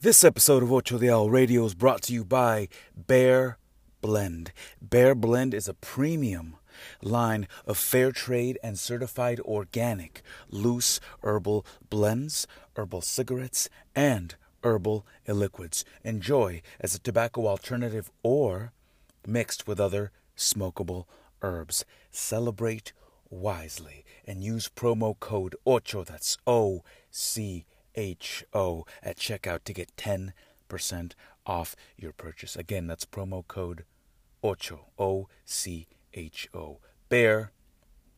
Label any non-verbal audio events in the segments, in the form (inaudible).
This episode of Ocho Diablo Radio is brought to you by Bear Blend. Bear Blend is a premium line of fair trade and certified organic loose herbal blends, herbal cigarettes, and herbal liquids. Enjoy as a tobacco alternative or mixed with other smokable herbs. Celebrate wisely and use promo code OCHO, that's O C O, at checkout to get 10% off your purchase. Again, that's promo code OCHO, O C H O. Bear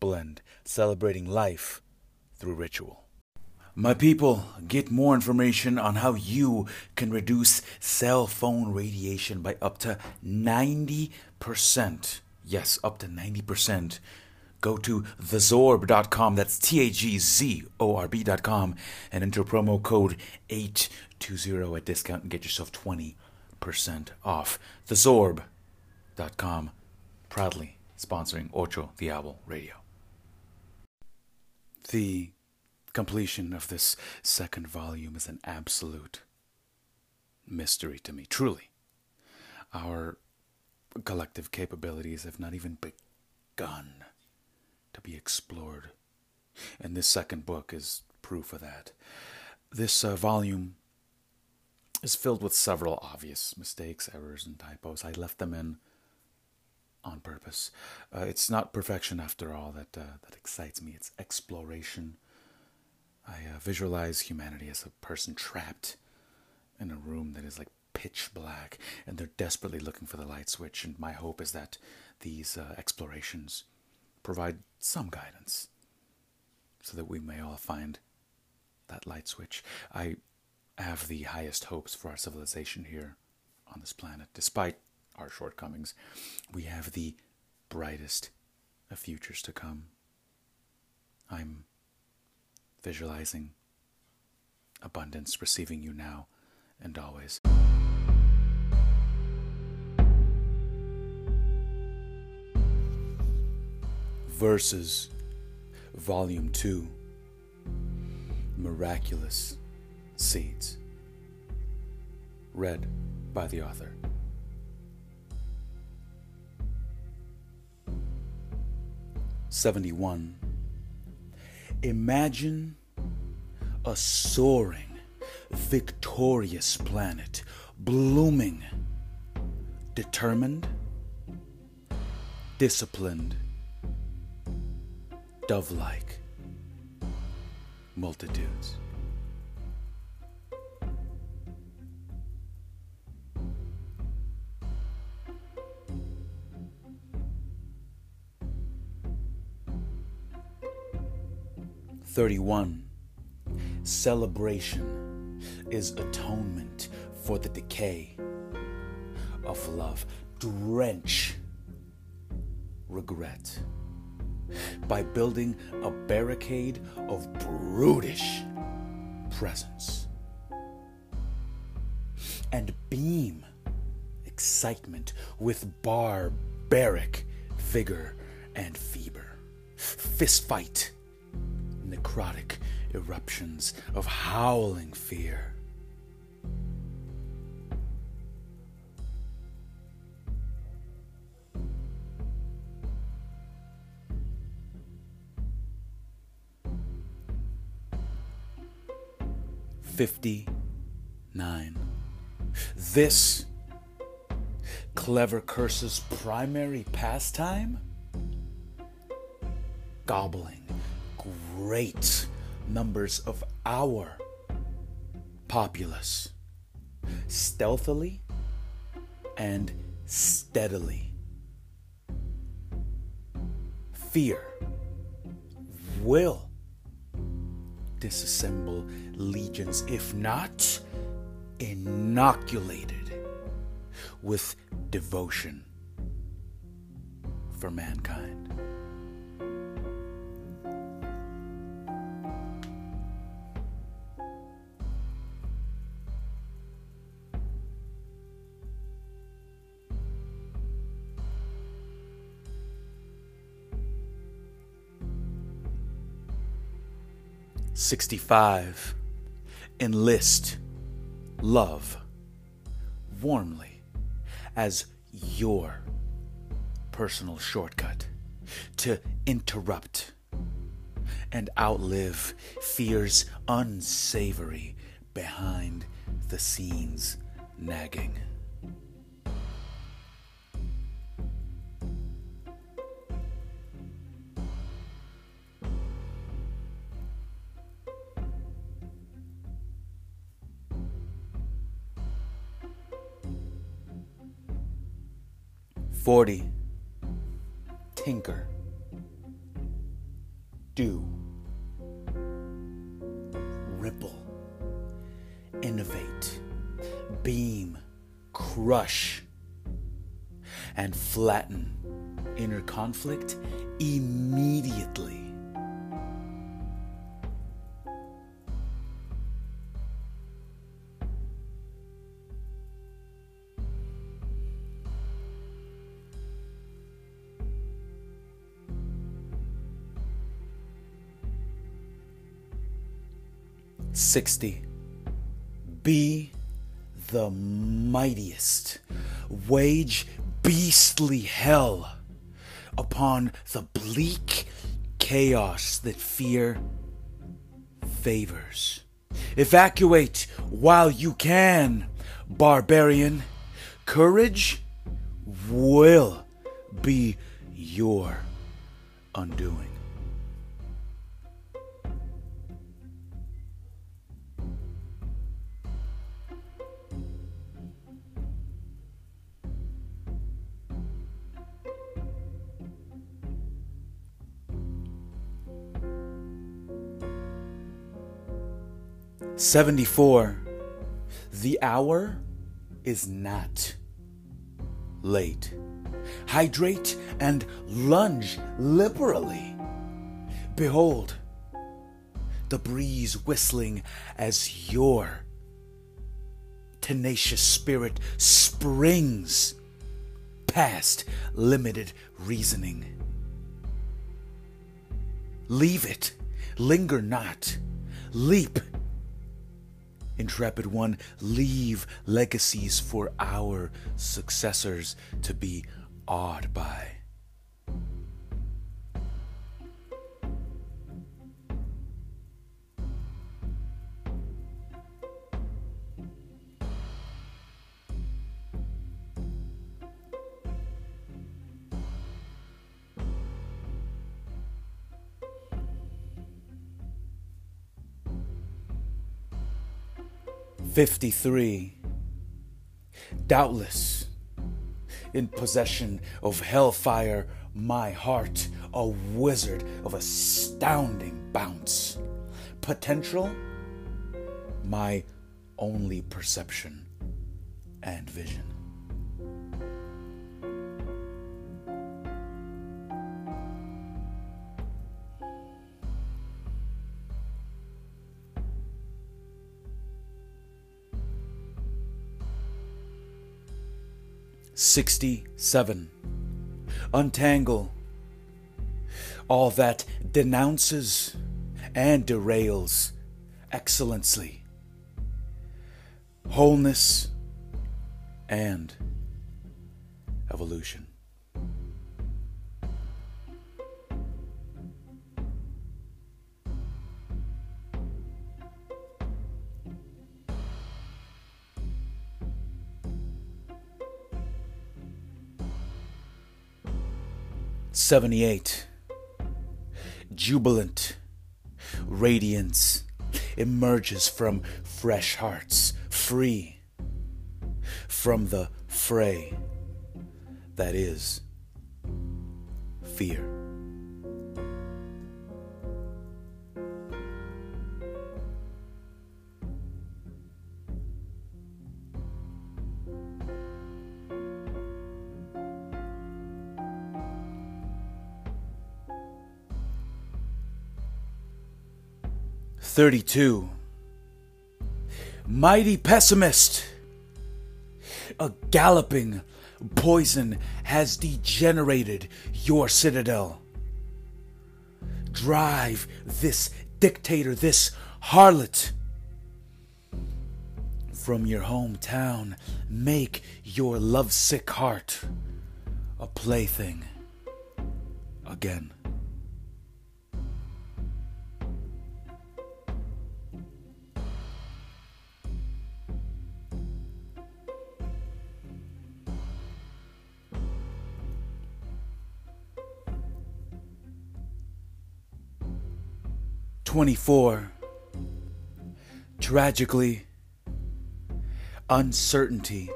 Blend, celebrating life through ritual. My people, get more information on how you can reduce cell phone radiation by up to 90%. Yes, up to 90%. Go to thezorb.com, that's T A G Z O R B.com, and enter promo code 820 at discount and get yourself 20% off. Thezorb.com, proudly sponsoring Ocho Diablo Radio. The completion of this second volume is an absolute mystery to me, truly. Our collective capabilities have not even begun to be explored. And this second book is proof of that. This uh, volume is filled with several obvious mistakes, errors, and typos. I left them in on purpose. Uh, it's not perfection after all that uh, that excites me. It's exploration. I uh, visualize humanity as a person trapped in a room that is like pitch black, and they're desperately looking for the light switch. And my hope is that these uh, explorations provide some guidance, so that we may all find that light switch. I have the highest hopes for our civilization here on this planet, despite our shortcomings, we have the brightest of futures to come. I'm visualizing abundance receiving you now and always. Verses, Volume 2 Miraculous Seeds. Read by the author. 71. Imagine a soaring, victorious planet, blooming, determined, disciplined, dove like multitudes. 31. Celebration is atonement for the decay of love. Drench regret by building a barricade of brutish presence. And beam excitement with barbaric vigor and fever. Fist fight necrotic eruptions of howling fear. Fifty nine. This clever curse's primary pastime? Gobbling great numbers of our populace stealthily and steadily. Fear will disassemble legions, if not inoculated with devotion for mankind. 65. Enlist love warmly as your personal shortcut to interrupt and outlive fears unsavory behind the scenes nagging. Forty. Tinker. Do. Ripple. Innovate. Beam. Crush. And flatten inner conflict immediately. 60. Be the mightiest. Wage beastly hell upon the bleak chaos that fear favors. Evacuate while you can, barbarian. Courage will be your undoing. 74. The hour is not late. Hydrate and lunge liberally. Behold, the breeze whistling as your tenacious spirit springs past limited reasoning. Leave it, linger not, leap Intrepid One, leave legacies for our successors to be awed by. 53. Doubtless, in possession of hellfire, my heart, a wizard of astounding bounce. Potential, my only perception and vision. 67. Untangle all that denounces and derails excellency, wholeness, and evolution. 78. Jubilant radiance emerges from fresh hearts, free from the fray that is fear. 32. Mighty pessimist. A galloping poison has degenerated your citadel. Drive this dictator, this harlot, from your hometown. Make your lovesick heart a plaything again. Twenty-four. Tragically, uncertainty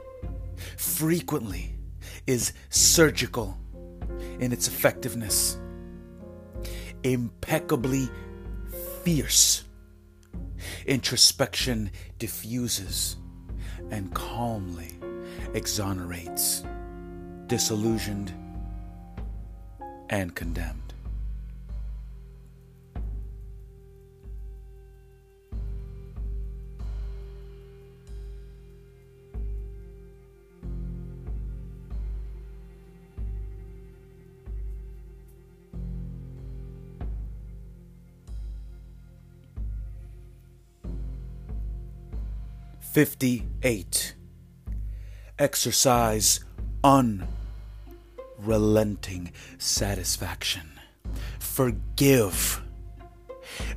frequently is surgical in its effectiveness, impeccably fierce. Introspection diffuses and calmly exonerates, disillusioned and condemned. 58. Exercise unrelenting satisfaction. Forgive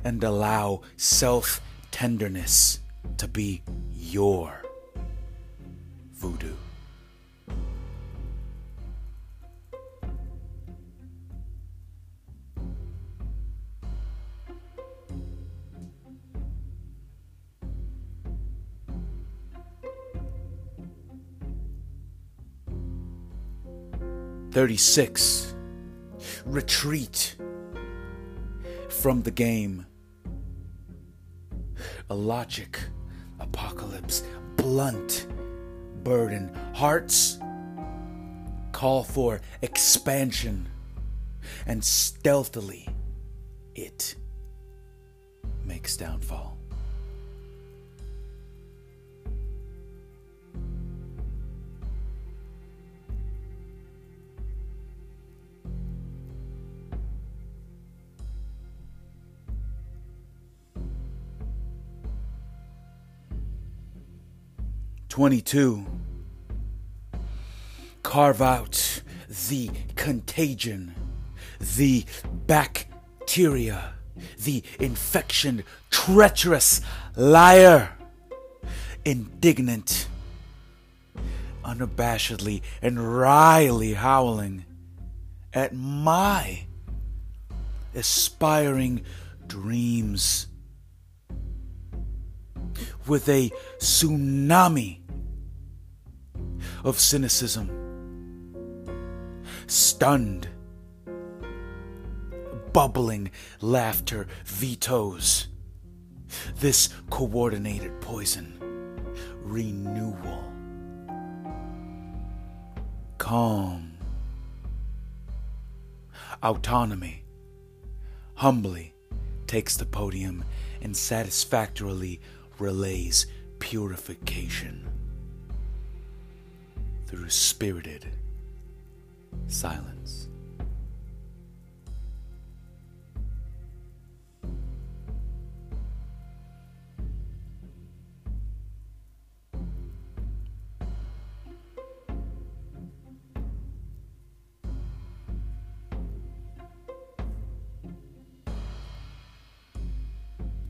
and allow self tenderness to be your voodoo. 36. Retreat from the game. A logic, apocalypse, blunt, burden. Hearts call for expansion, and stealthily it makes downfall. 22. Carve out the contagion, the bacteria, the infection, treacherous liar, indignant, unabashedly and wryly howling at my aspiring dreams with a tsunami of cynicism. Stunned, bubbling laughter vetoes this coordinated poison. Renewal. Calm. Autonomy humbly takes the podium and satisfactorily relays purification through spirited silence.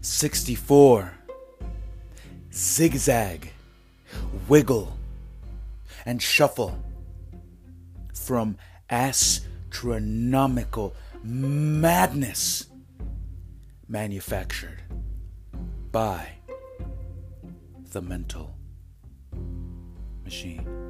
Sixty four zigzag, wiggle, and shuffle from astronomical madness manufactured by the mental machine.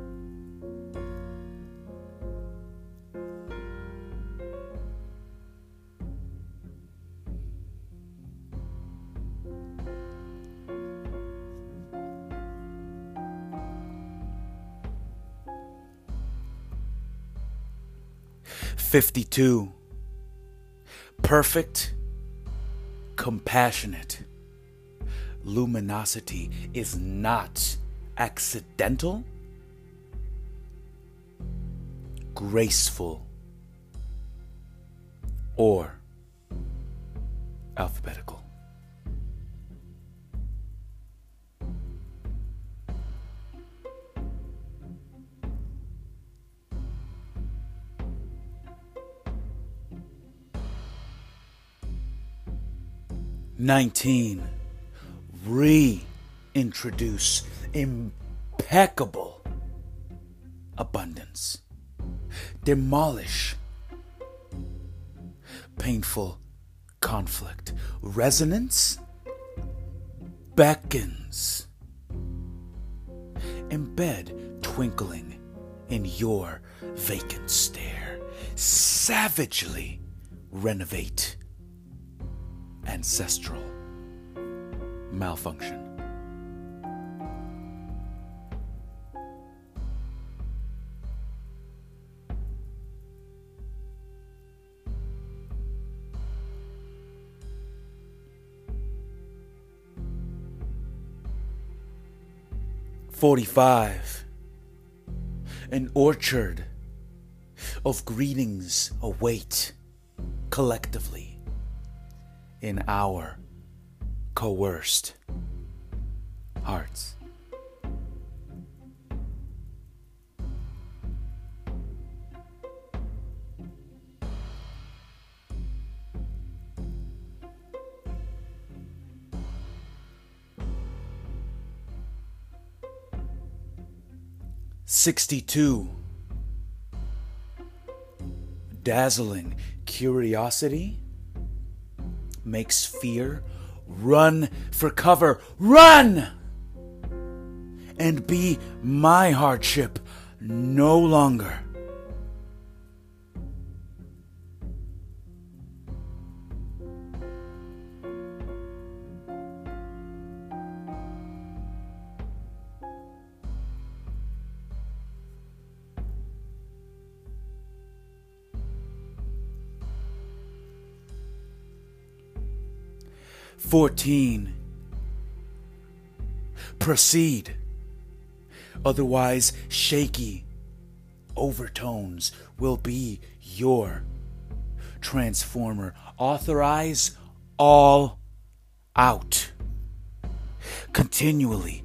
52. Perfect, compassionate. Luminosity is not accidental, graceful, or alphabetical. 19. Reintroduce impeccable abundance. Demolish painful conflict. Resonance beckons. Embed twinkling in your vacant stare. Savagely renovate ancestral malfunction. 45. An orchard of greetings await collectively in our coerced hearts. 62. Dazzling curiosity makes fear run for cover. Run! And be my hardship no longer. 14. Proceed. Otherwise, shaky overtones will be your transformer. Authorize all out. Continually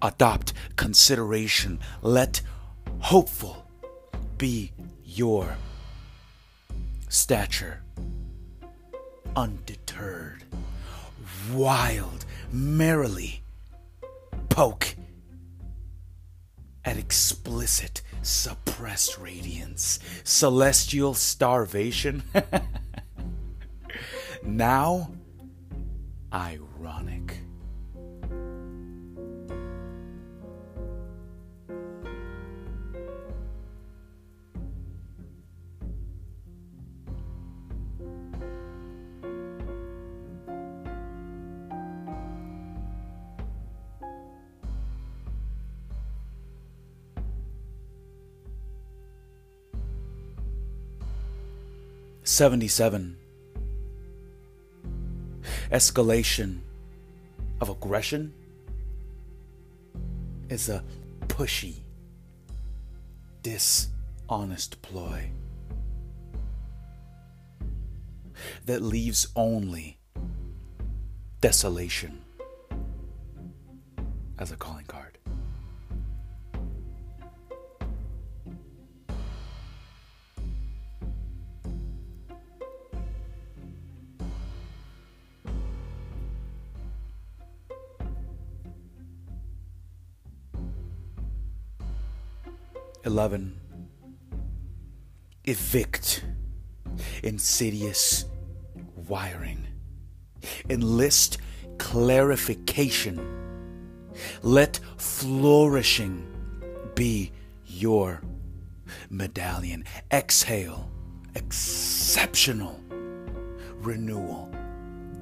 adopt consideration. Let hopeful be your stature. Undeterred wild, merrily poke at explicit, suppressed radiance, celestial starvation. (laughs) now, ironic. 77. Escalation of aggression is a pushy, dishonest ploy that leaves only desolation as a calling card. 11. Evict insidious wiring. Enlist clarification. Let flourishing be your medallion. Exhale exceptional renewal.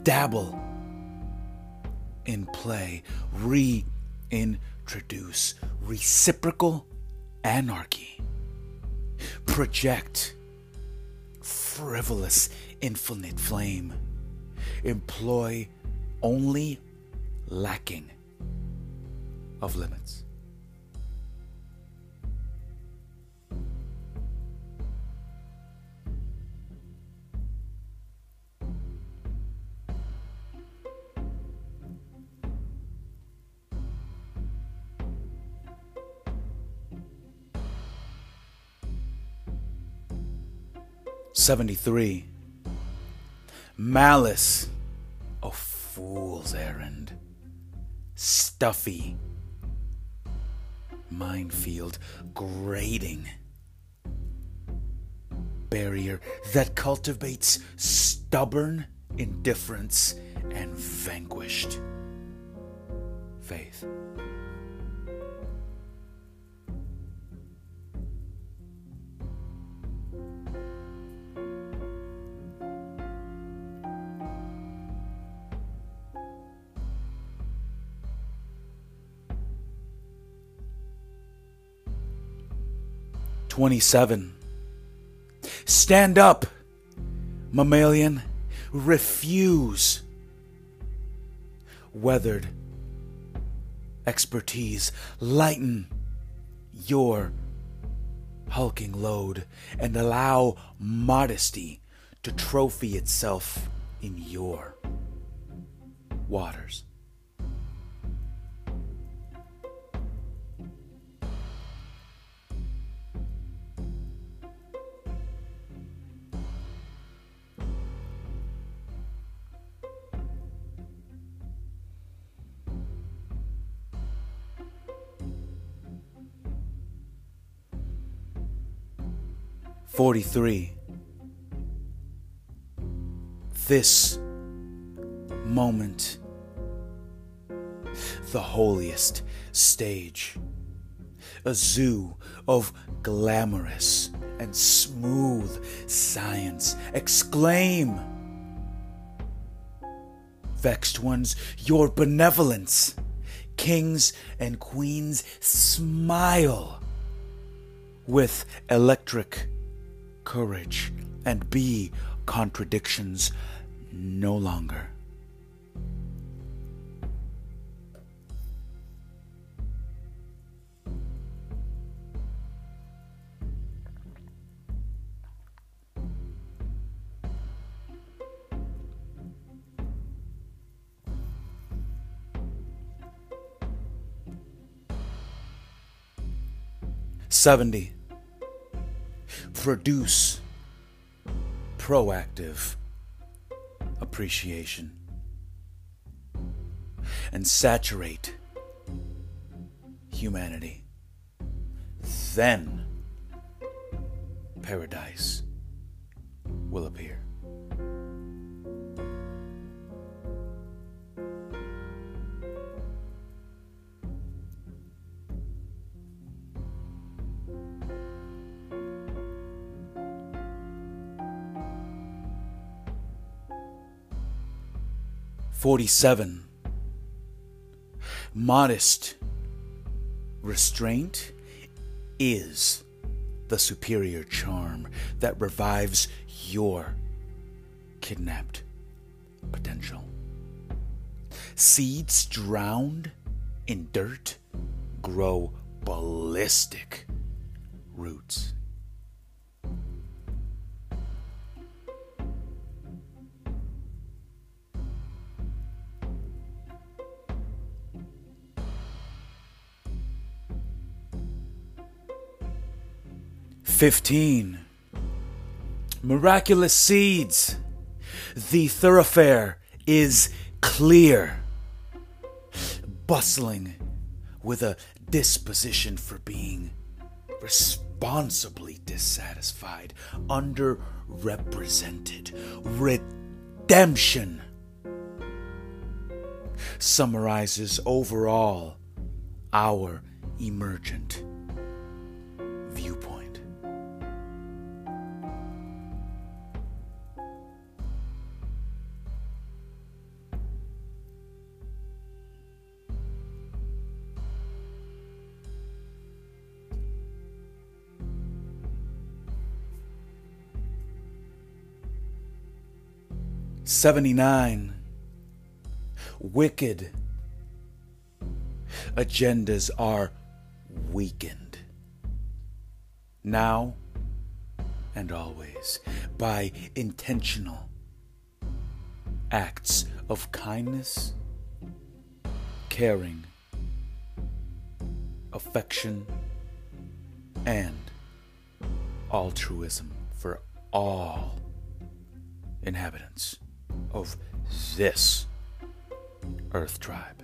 Dabble in play. Reintroduce reciprocal anarchy. Project frivolous infinite flame. Employ only lacking of limits. 73. Malice. a fool's errand. Stuffy. Minefield grating. Barrier that cultivates stubborn indifference and vanquished faith. Twenty-seven. Stand up, mammalian. Refuse. Weathered expertise lighten your hulking load and allow modesty to trophy itself in your waters. 43. This moment, the holiest stage, a zoo of glamorous and smooth science. Exclaim! Vexed ones, your benevolence. Kings and queens, smile with electric courage and be contradictions no longer. Seventy produce proactive appreciation and saturate humanity. Then paradise will appear. 47. Modest restraint is the superior charm that revives your kidnapped potential. Seeds drowned in dirt grow ballistic roots. 15. Miraculous seeds. The thoroughfare is clear, bustling with a disposition for being responsibly dissatisfied, underrepresented, redemption summarizes overall our emergent 79. Wicked agendas are weakened. Now and always by intentional acts of kindness, caring, affection, and altruism for all inhabitants of this Earth Tribe.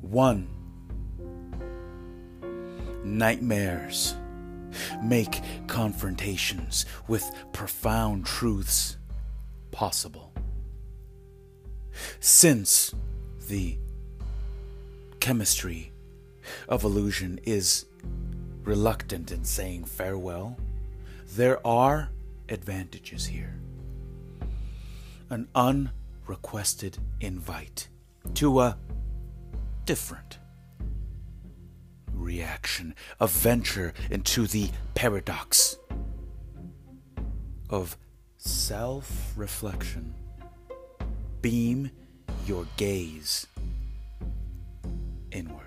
One, nightmares make confrontations with profound truths possible. Since the chemistry of illusion is reluctant in saying farewell, there are advantages here. An unrequested invite to a different reaction, a venture into the paradox of self reflection. Beam your gaze inward.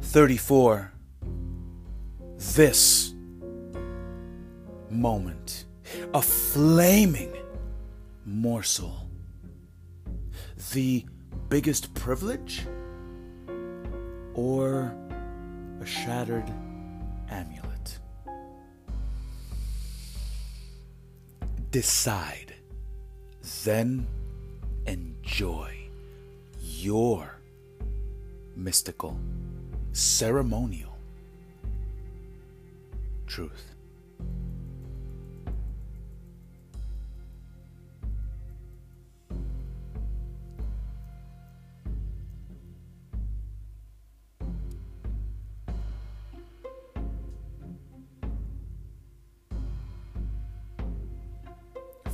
Thirty-four. This moment, a flaming morsel. The biggest privilege? Or a shattered amulet? Decide. Then enjoy your mystical, ceremonial truth.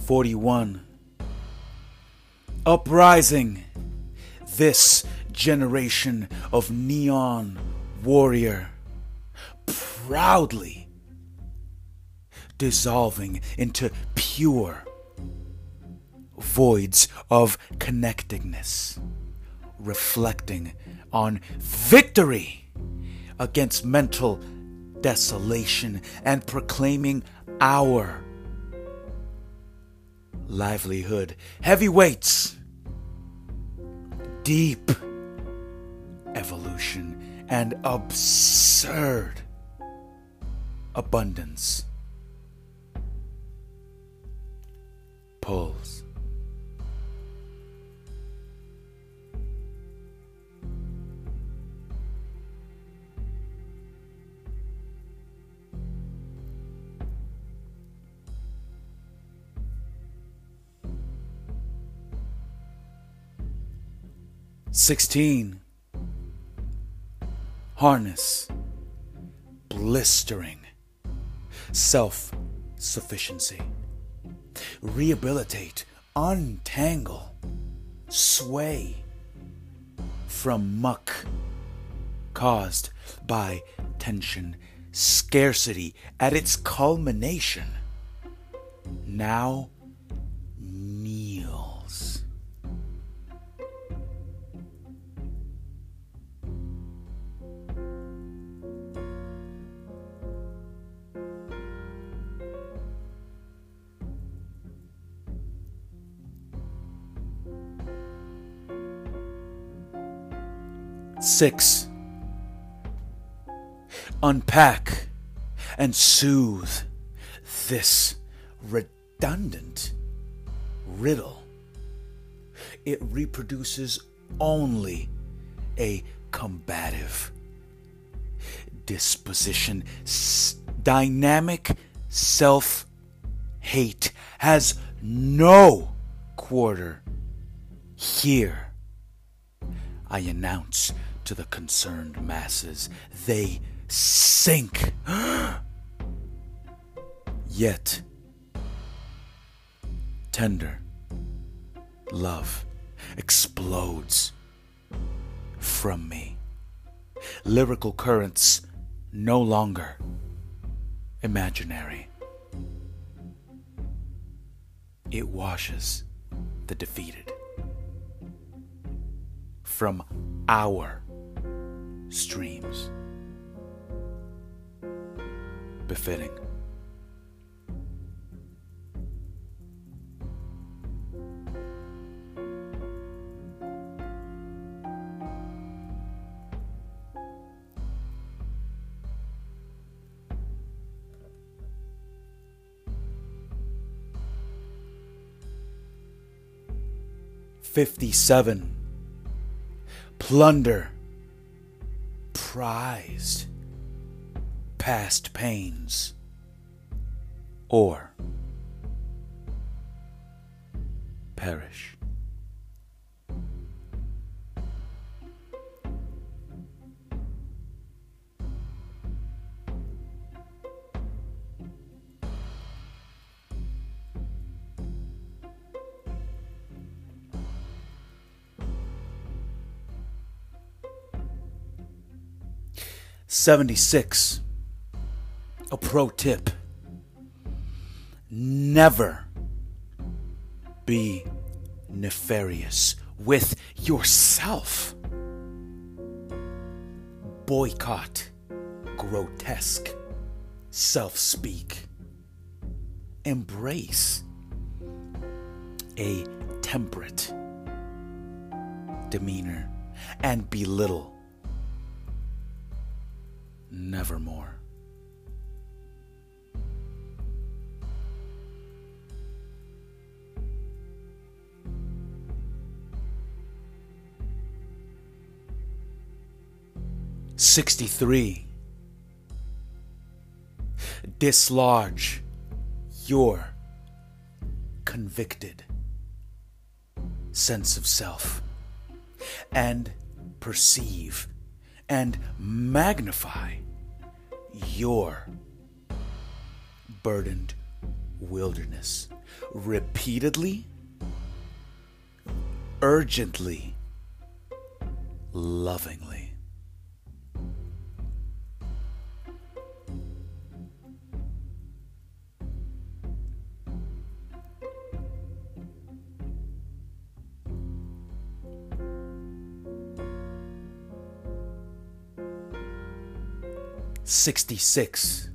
41. Uprising. This generation of neon warrior proudly dissolving into pure voids of connectedness, reflecting on victory against mental desolation and proclaiming our livelihood, heavy weights, deep evolution, and absurd abundance. Pulls. 16. Harness. Blistering. Self sufficiency. Rehabilitate. Untangle. Sway. From muck caused by tension. Scarcity at its culmination. Now Six, unpack and soothe this redundant riddle. It reproduces only a combative disposition. S- dynamic self hate has no quarter here. I announce to the concerned masses. They sink. (gasps) Yet, tender love explodes from me. Lyrical currents no longer imaginary. It washes the defeated. from our streams. Befitting. Fifty-seven. Plunder. Prized. Past pains. Or perish. Seventy-six. A pro tip. Never be nefarious with yourself. Boycott grotesque self speak. Embrace a temperate demeanor and belittle nevermore. Sixty-three. Dislodge your convicted sense of self and perceive and magnify your burdened wilderness repeatedly, urgently, lovingly. Sixty-six.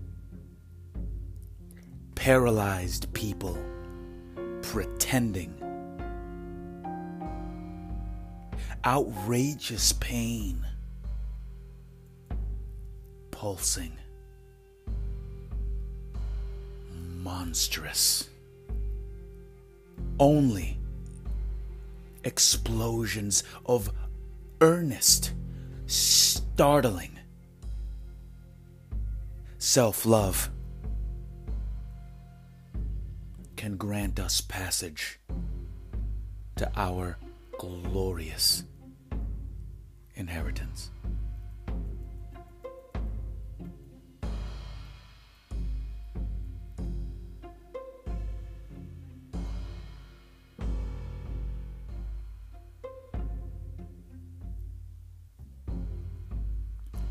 Paralyzed people pretending. Outrageous pain pulsing. Monstrous. Only explosions of earnest, startling self love can grant us passage to our glorious inheritance.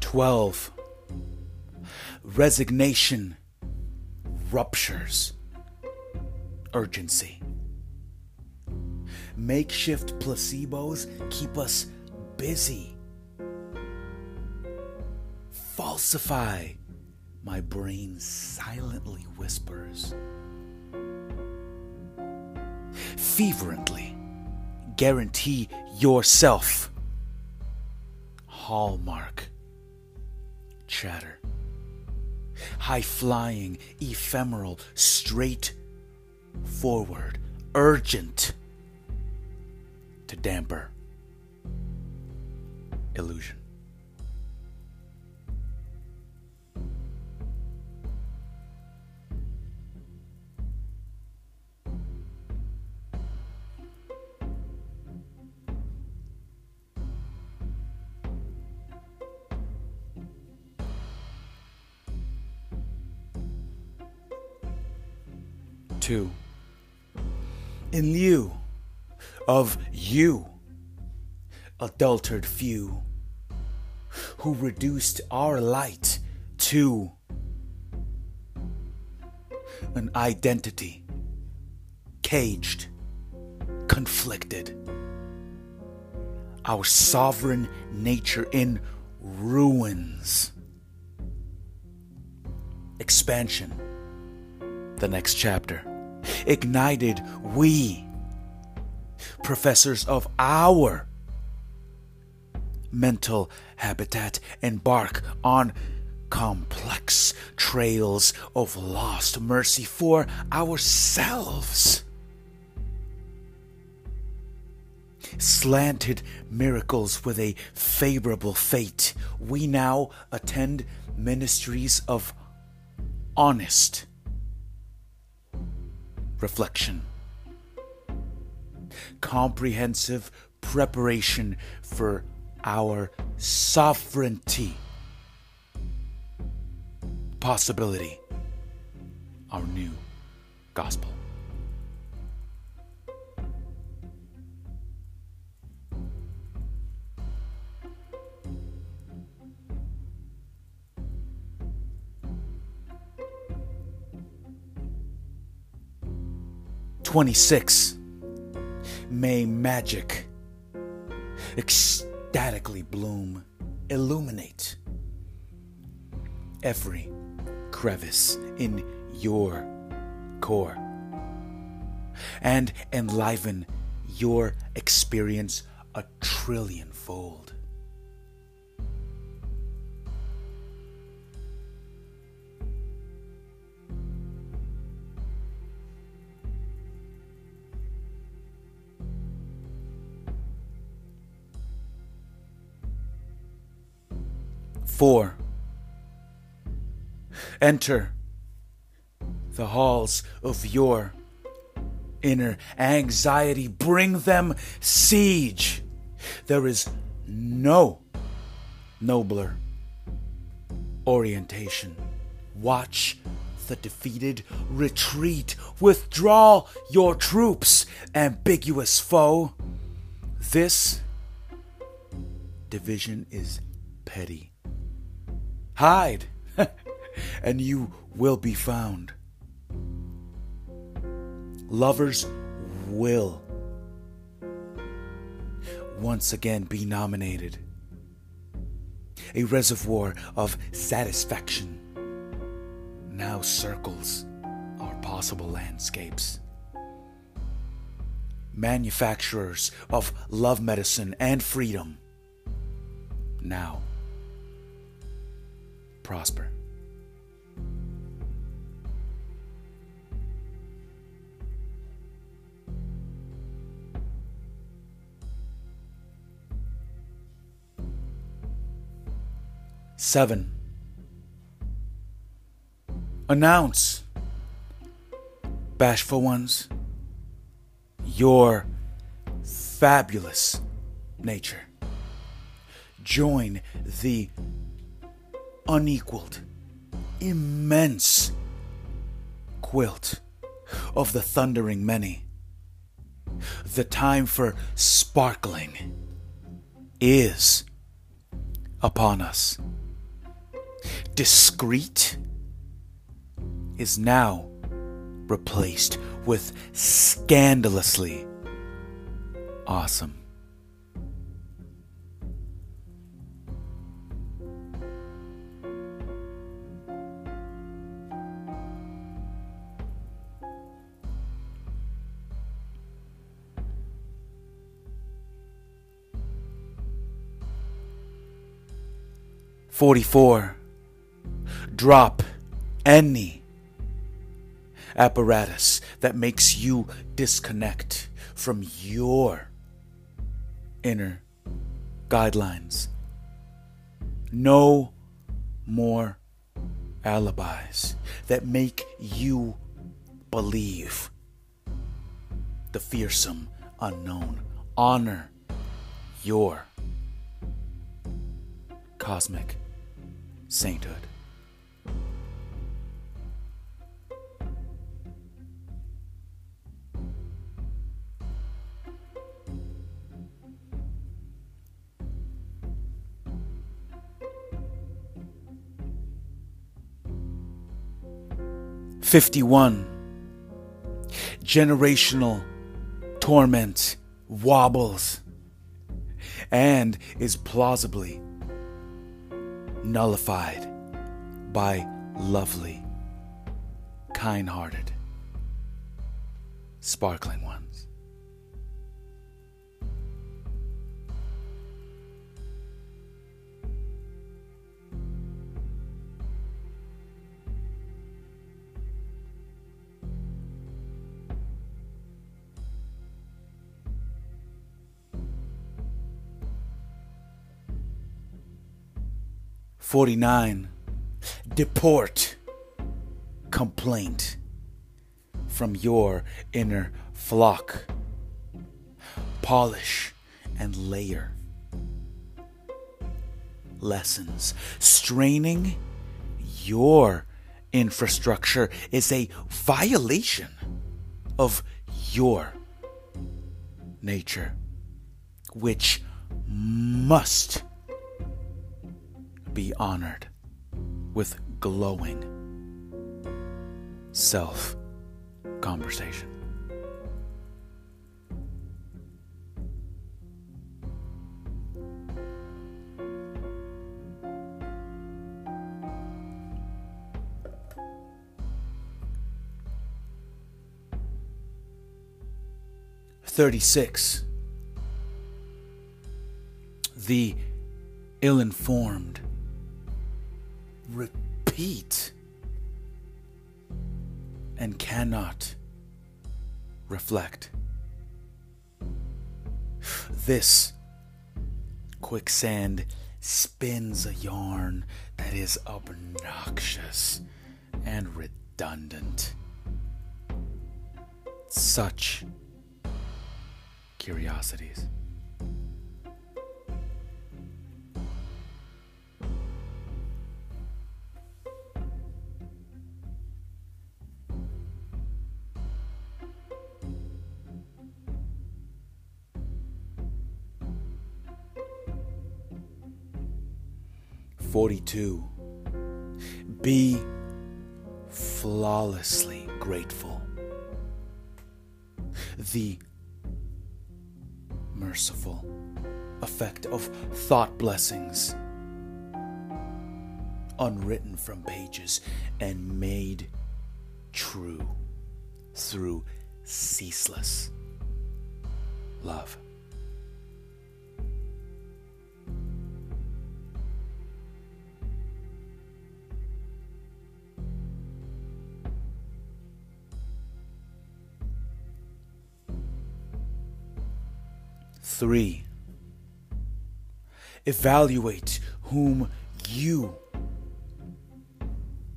Twelve. Resignation ruptures urgency. Makeshift placebos keep us busy. Falsify, my brain silently whispers. Feverently guarantee yourself. Hallmark chatter. High flying, ephemeral, straight forward, urgent to damper illusion. In lieu of you, adultered few, who reduced our light to an identity, caged, conflicted, our sovereign nature in ruins. Expansion, the next chapter. Ignited, we, professors of our mental habitat, embark on complex trails of lost mercy for ourselves. Slanted miracles with a favorable fate, we now attend ministries of honest reflection, comprehensive preparation for our sovereignty possibility, our new gospel. 26. May magic ecstatically bloom, illuminate every crevice in your core and enliven your experience a trillionfold. 4. Enter the halls of your inner anxiety. Bring them siege. There is no nobler orientation. Watch the defeated retreat. Withdraw your troops, ambiguous foe. This division is petty. Hide (laughs) and you will be found. Lovers will once again be nominated. A reservoir of satisfaction now circles our possible landscapes. Manufacturers of love medicine and freedom now prosper. Seven. Announce, bashful ones, your fabulous nature. Join the unequaled, immense quilt of the thundering many. The time for sparkling is upon us discreet is now replaced with scandalously awesome. Forty four drop any apparatus that makes you disconnect from your inner guidelines. No more alibis that make you believe the fearsome unknown. Honor your cosmic sainthood. 51. Generational torment wobbles and is plausibly nullified by lovely, kind hearted, sparkling one. 49. Deport complaint from your inner flock. Polish and layer. Lessons. Straining your infrastructure is a violation of your nature, which must be honored with glowing self conversation. Thirty six. The ill informed repeat and cannot reflect. This quicksand spins a yarn that is obnoxious and redundant. Such curiosities. 42. Be flawlessly grateful. The merciful effect of thought blessings, unwritten from pages and made true through ceaseless love. 3. Evaluate whom you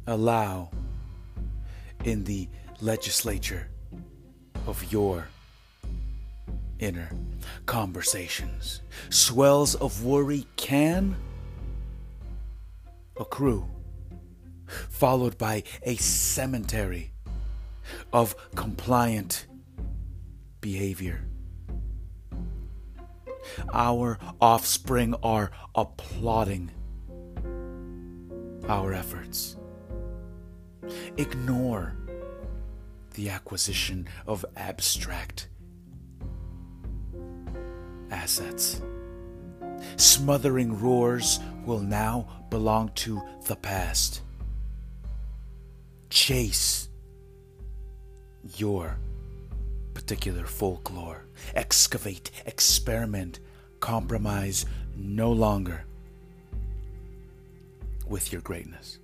allow in the legislature of your inner conversations. Swells of worry can accrue, followed by a cemetery of compliant behavior. Our offspring are applauding our efforts. Ignore the acquisition of abstract assets. Smothering roars will now belong to the past. Chase your particular folklore. Excavate, experiment, compromise no longer with your greatness.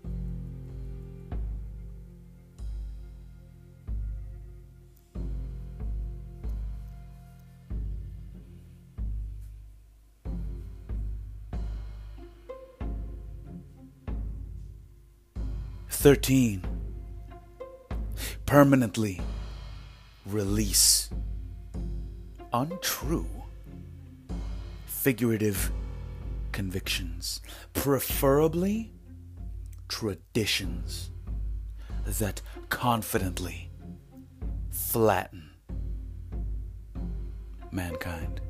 Thirteen. Permanently release untrue figurative convictions, preferably traditions that confidently flatten mankind.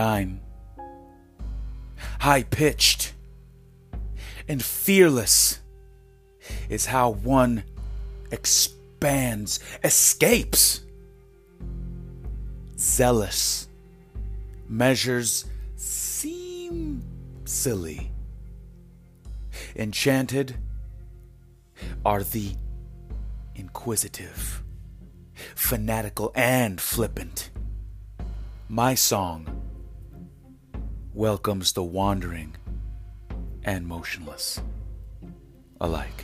Nine. High pitched and fearless is how one expands, escapes. Zealous measures seem silly. Enchanted are the inquisitive, fanatical, and flippant. My song welcomes the wandering and motionless alike.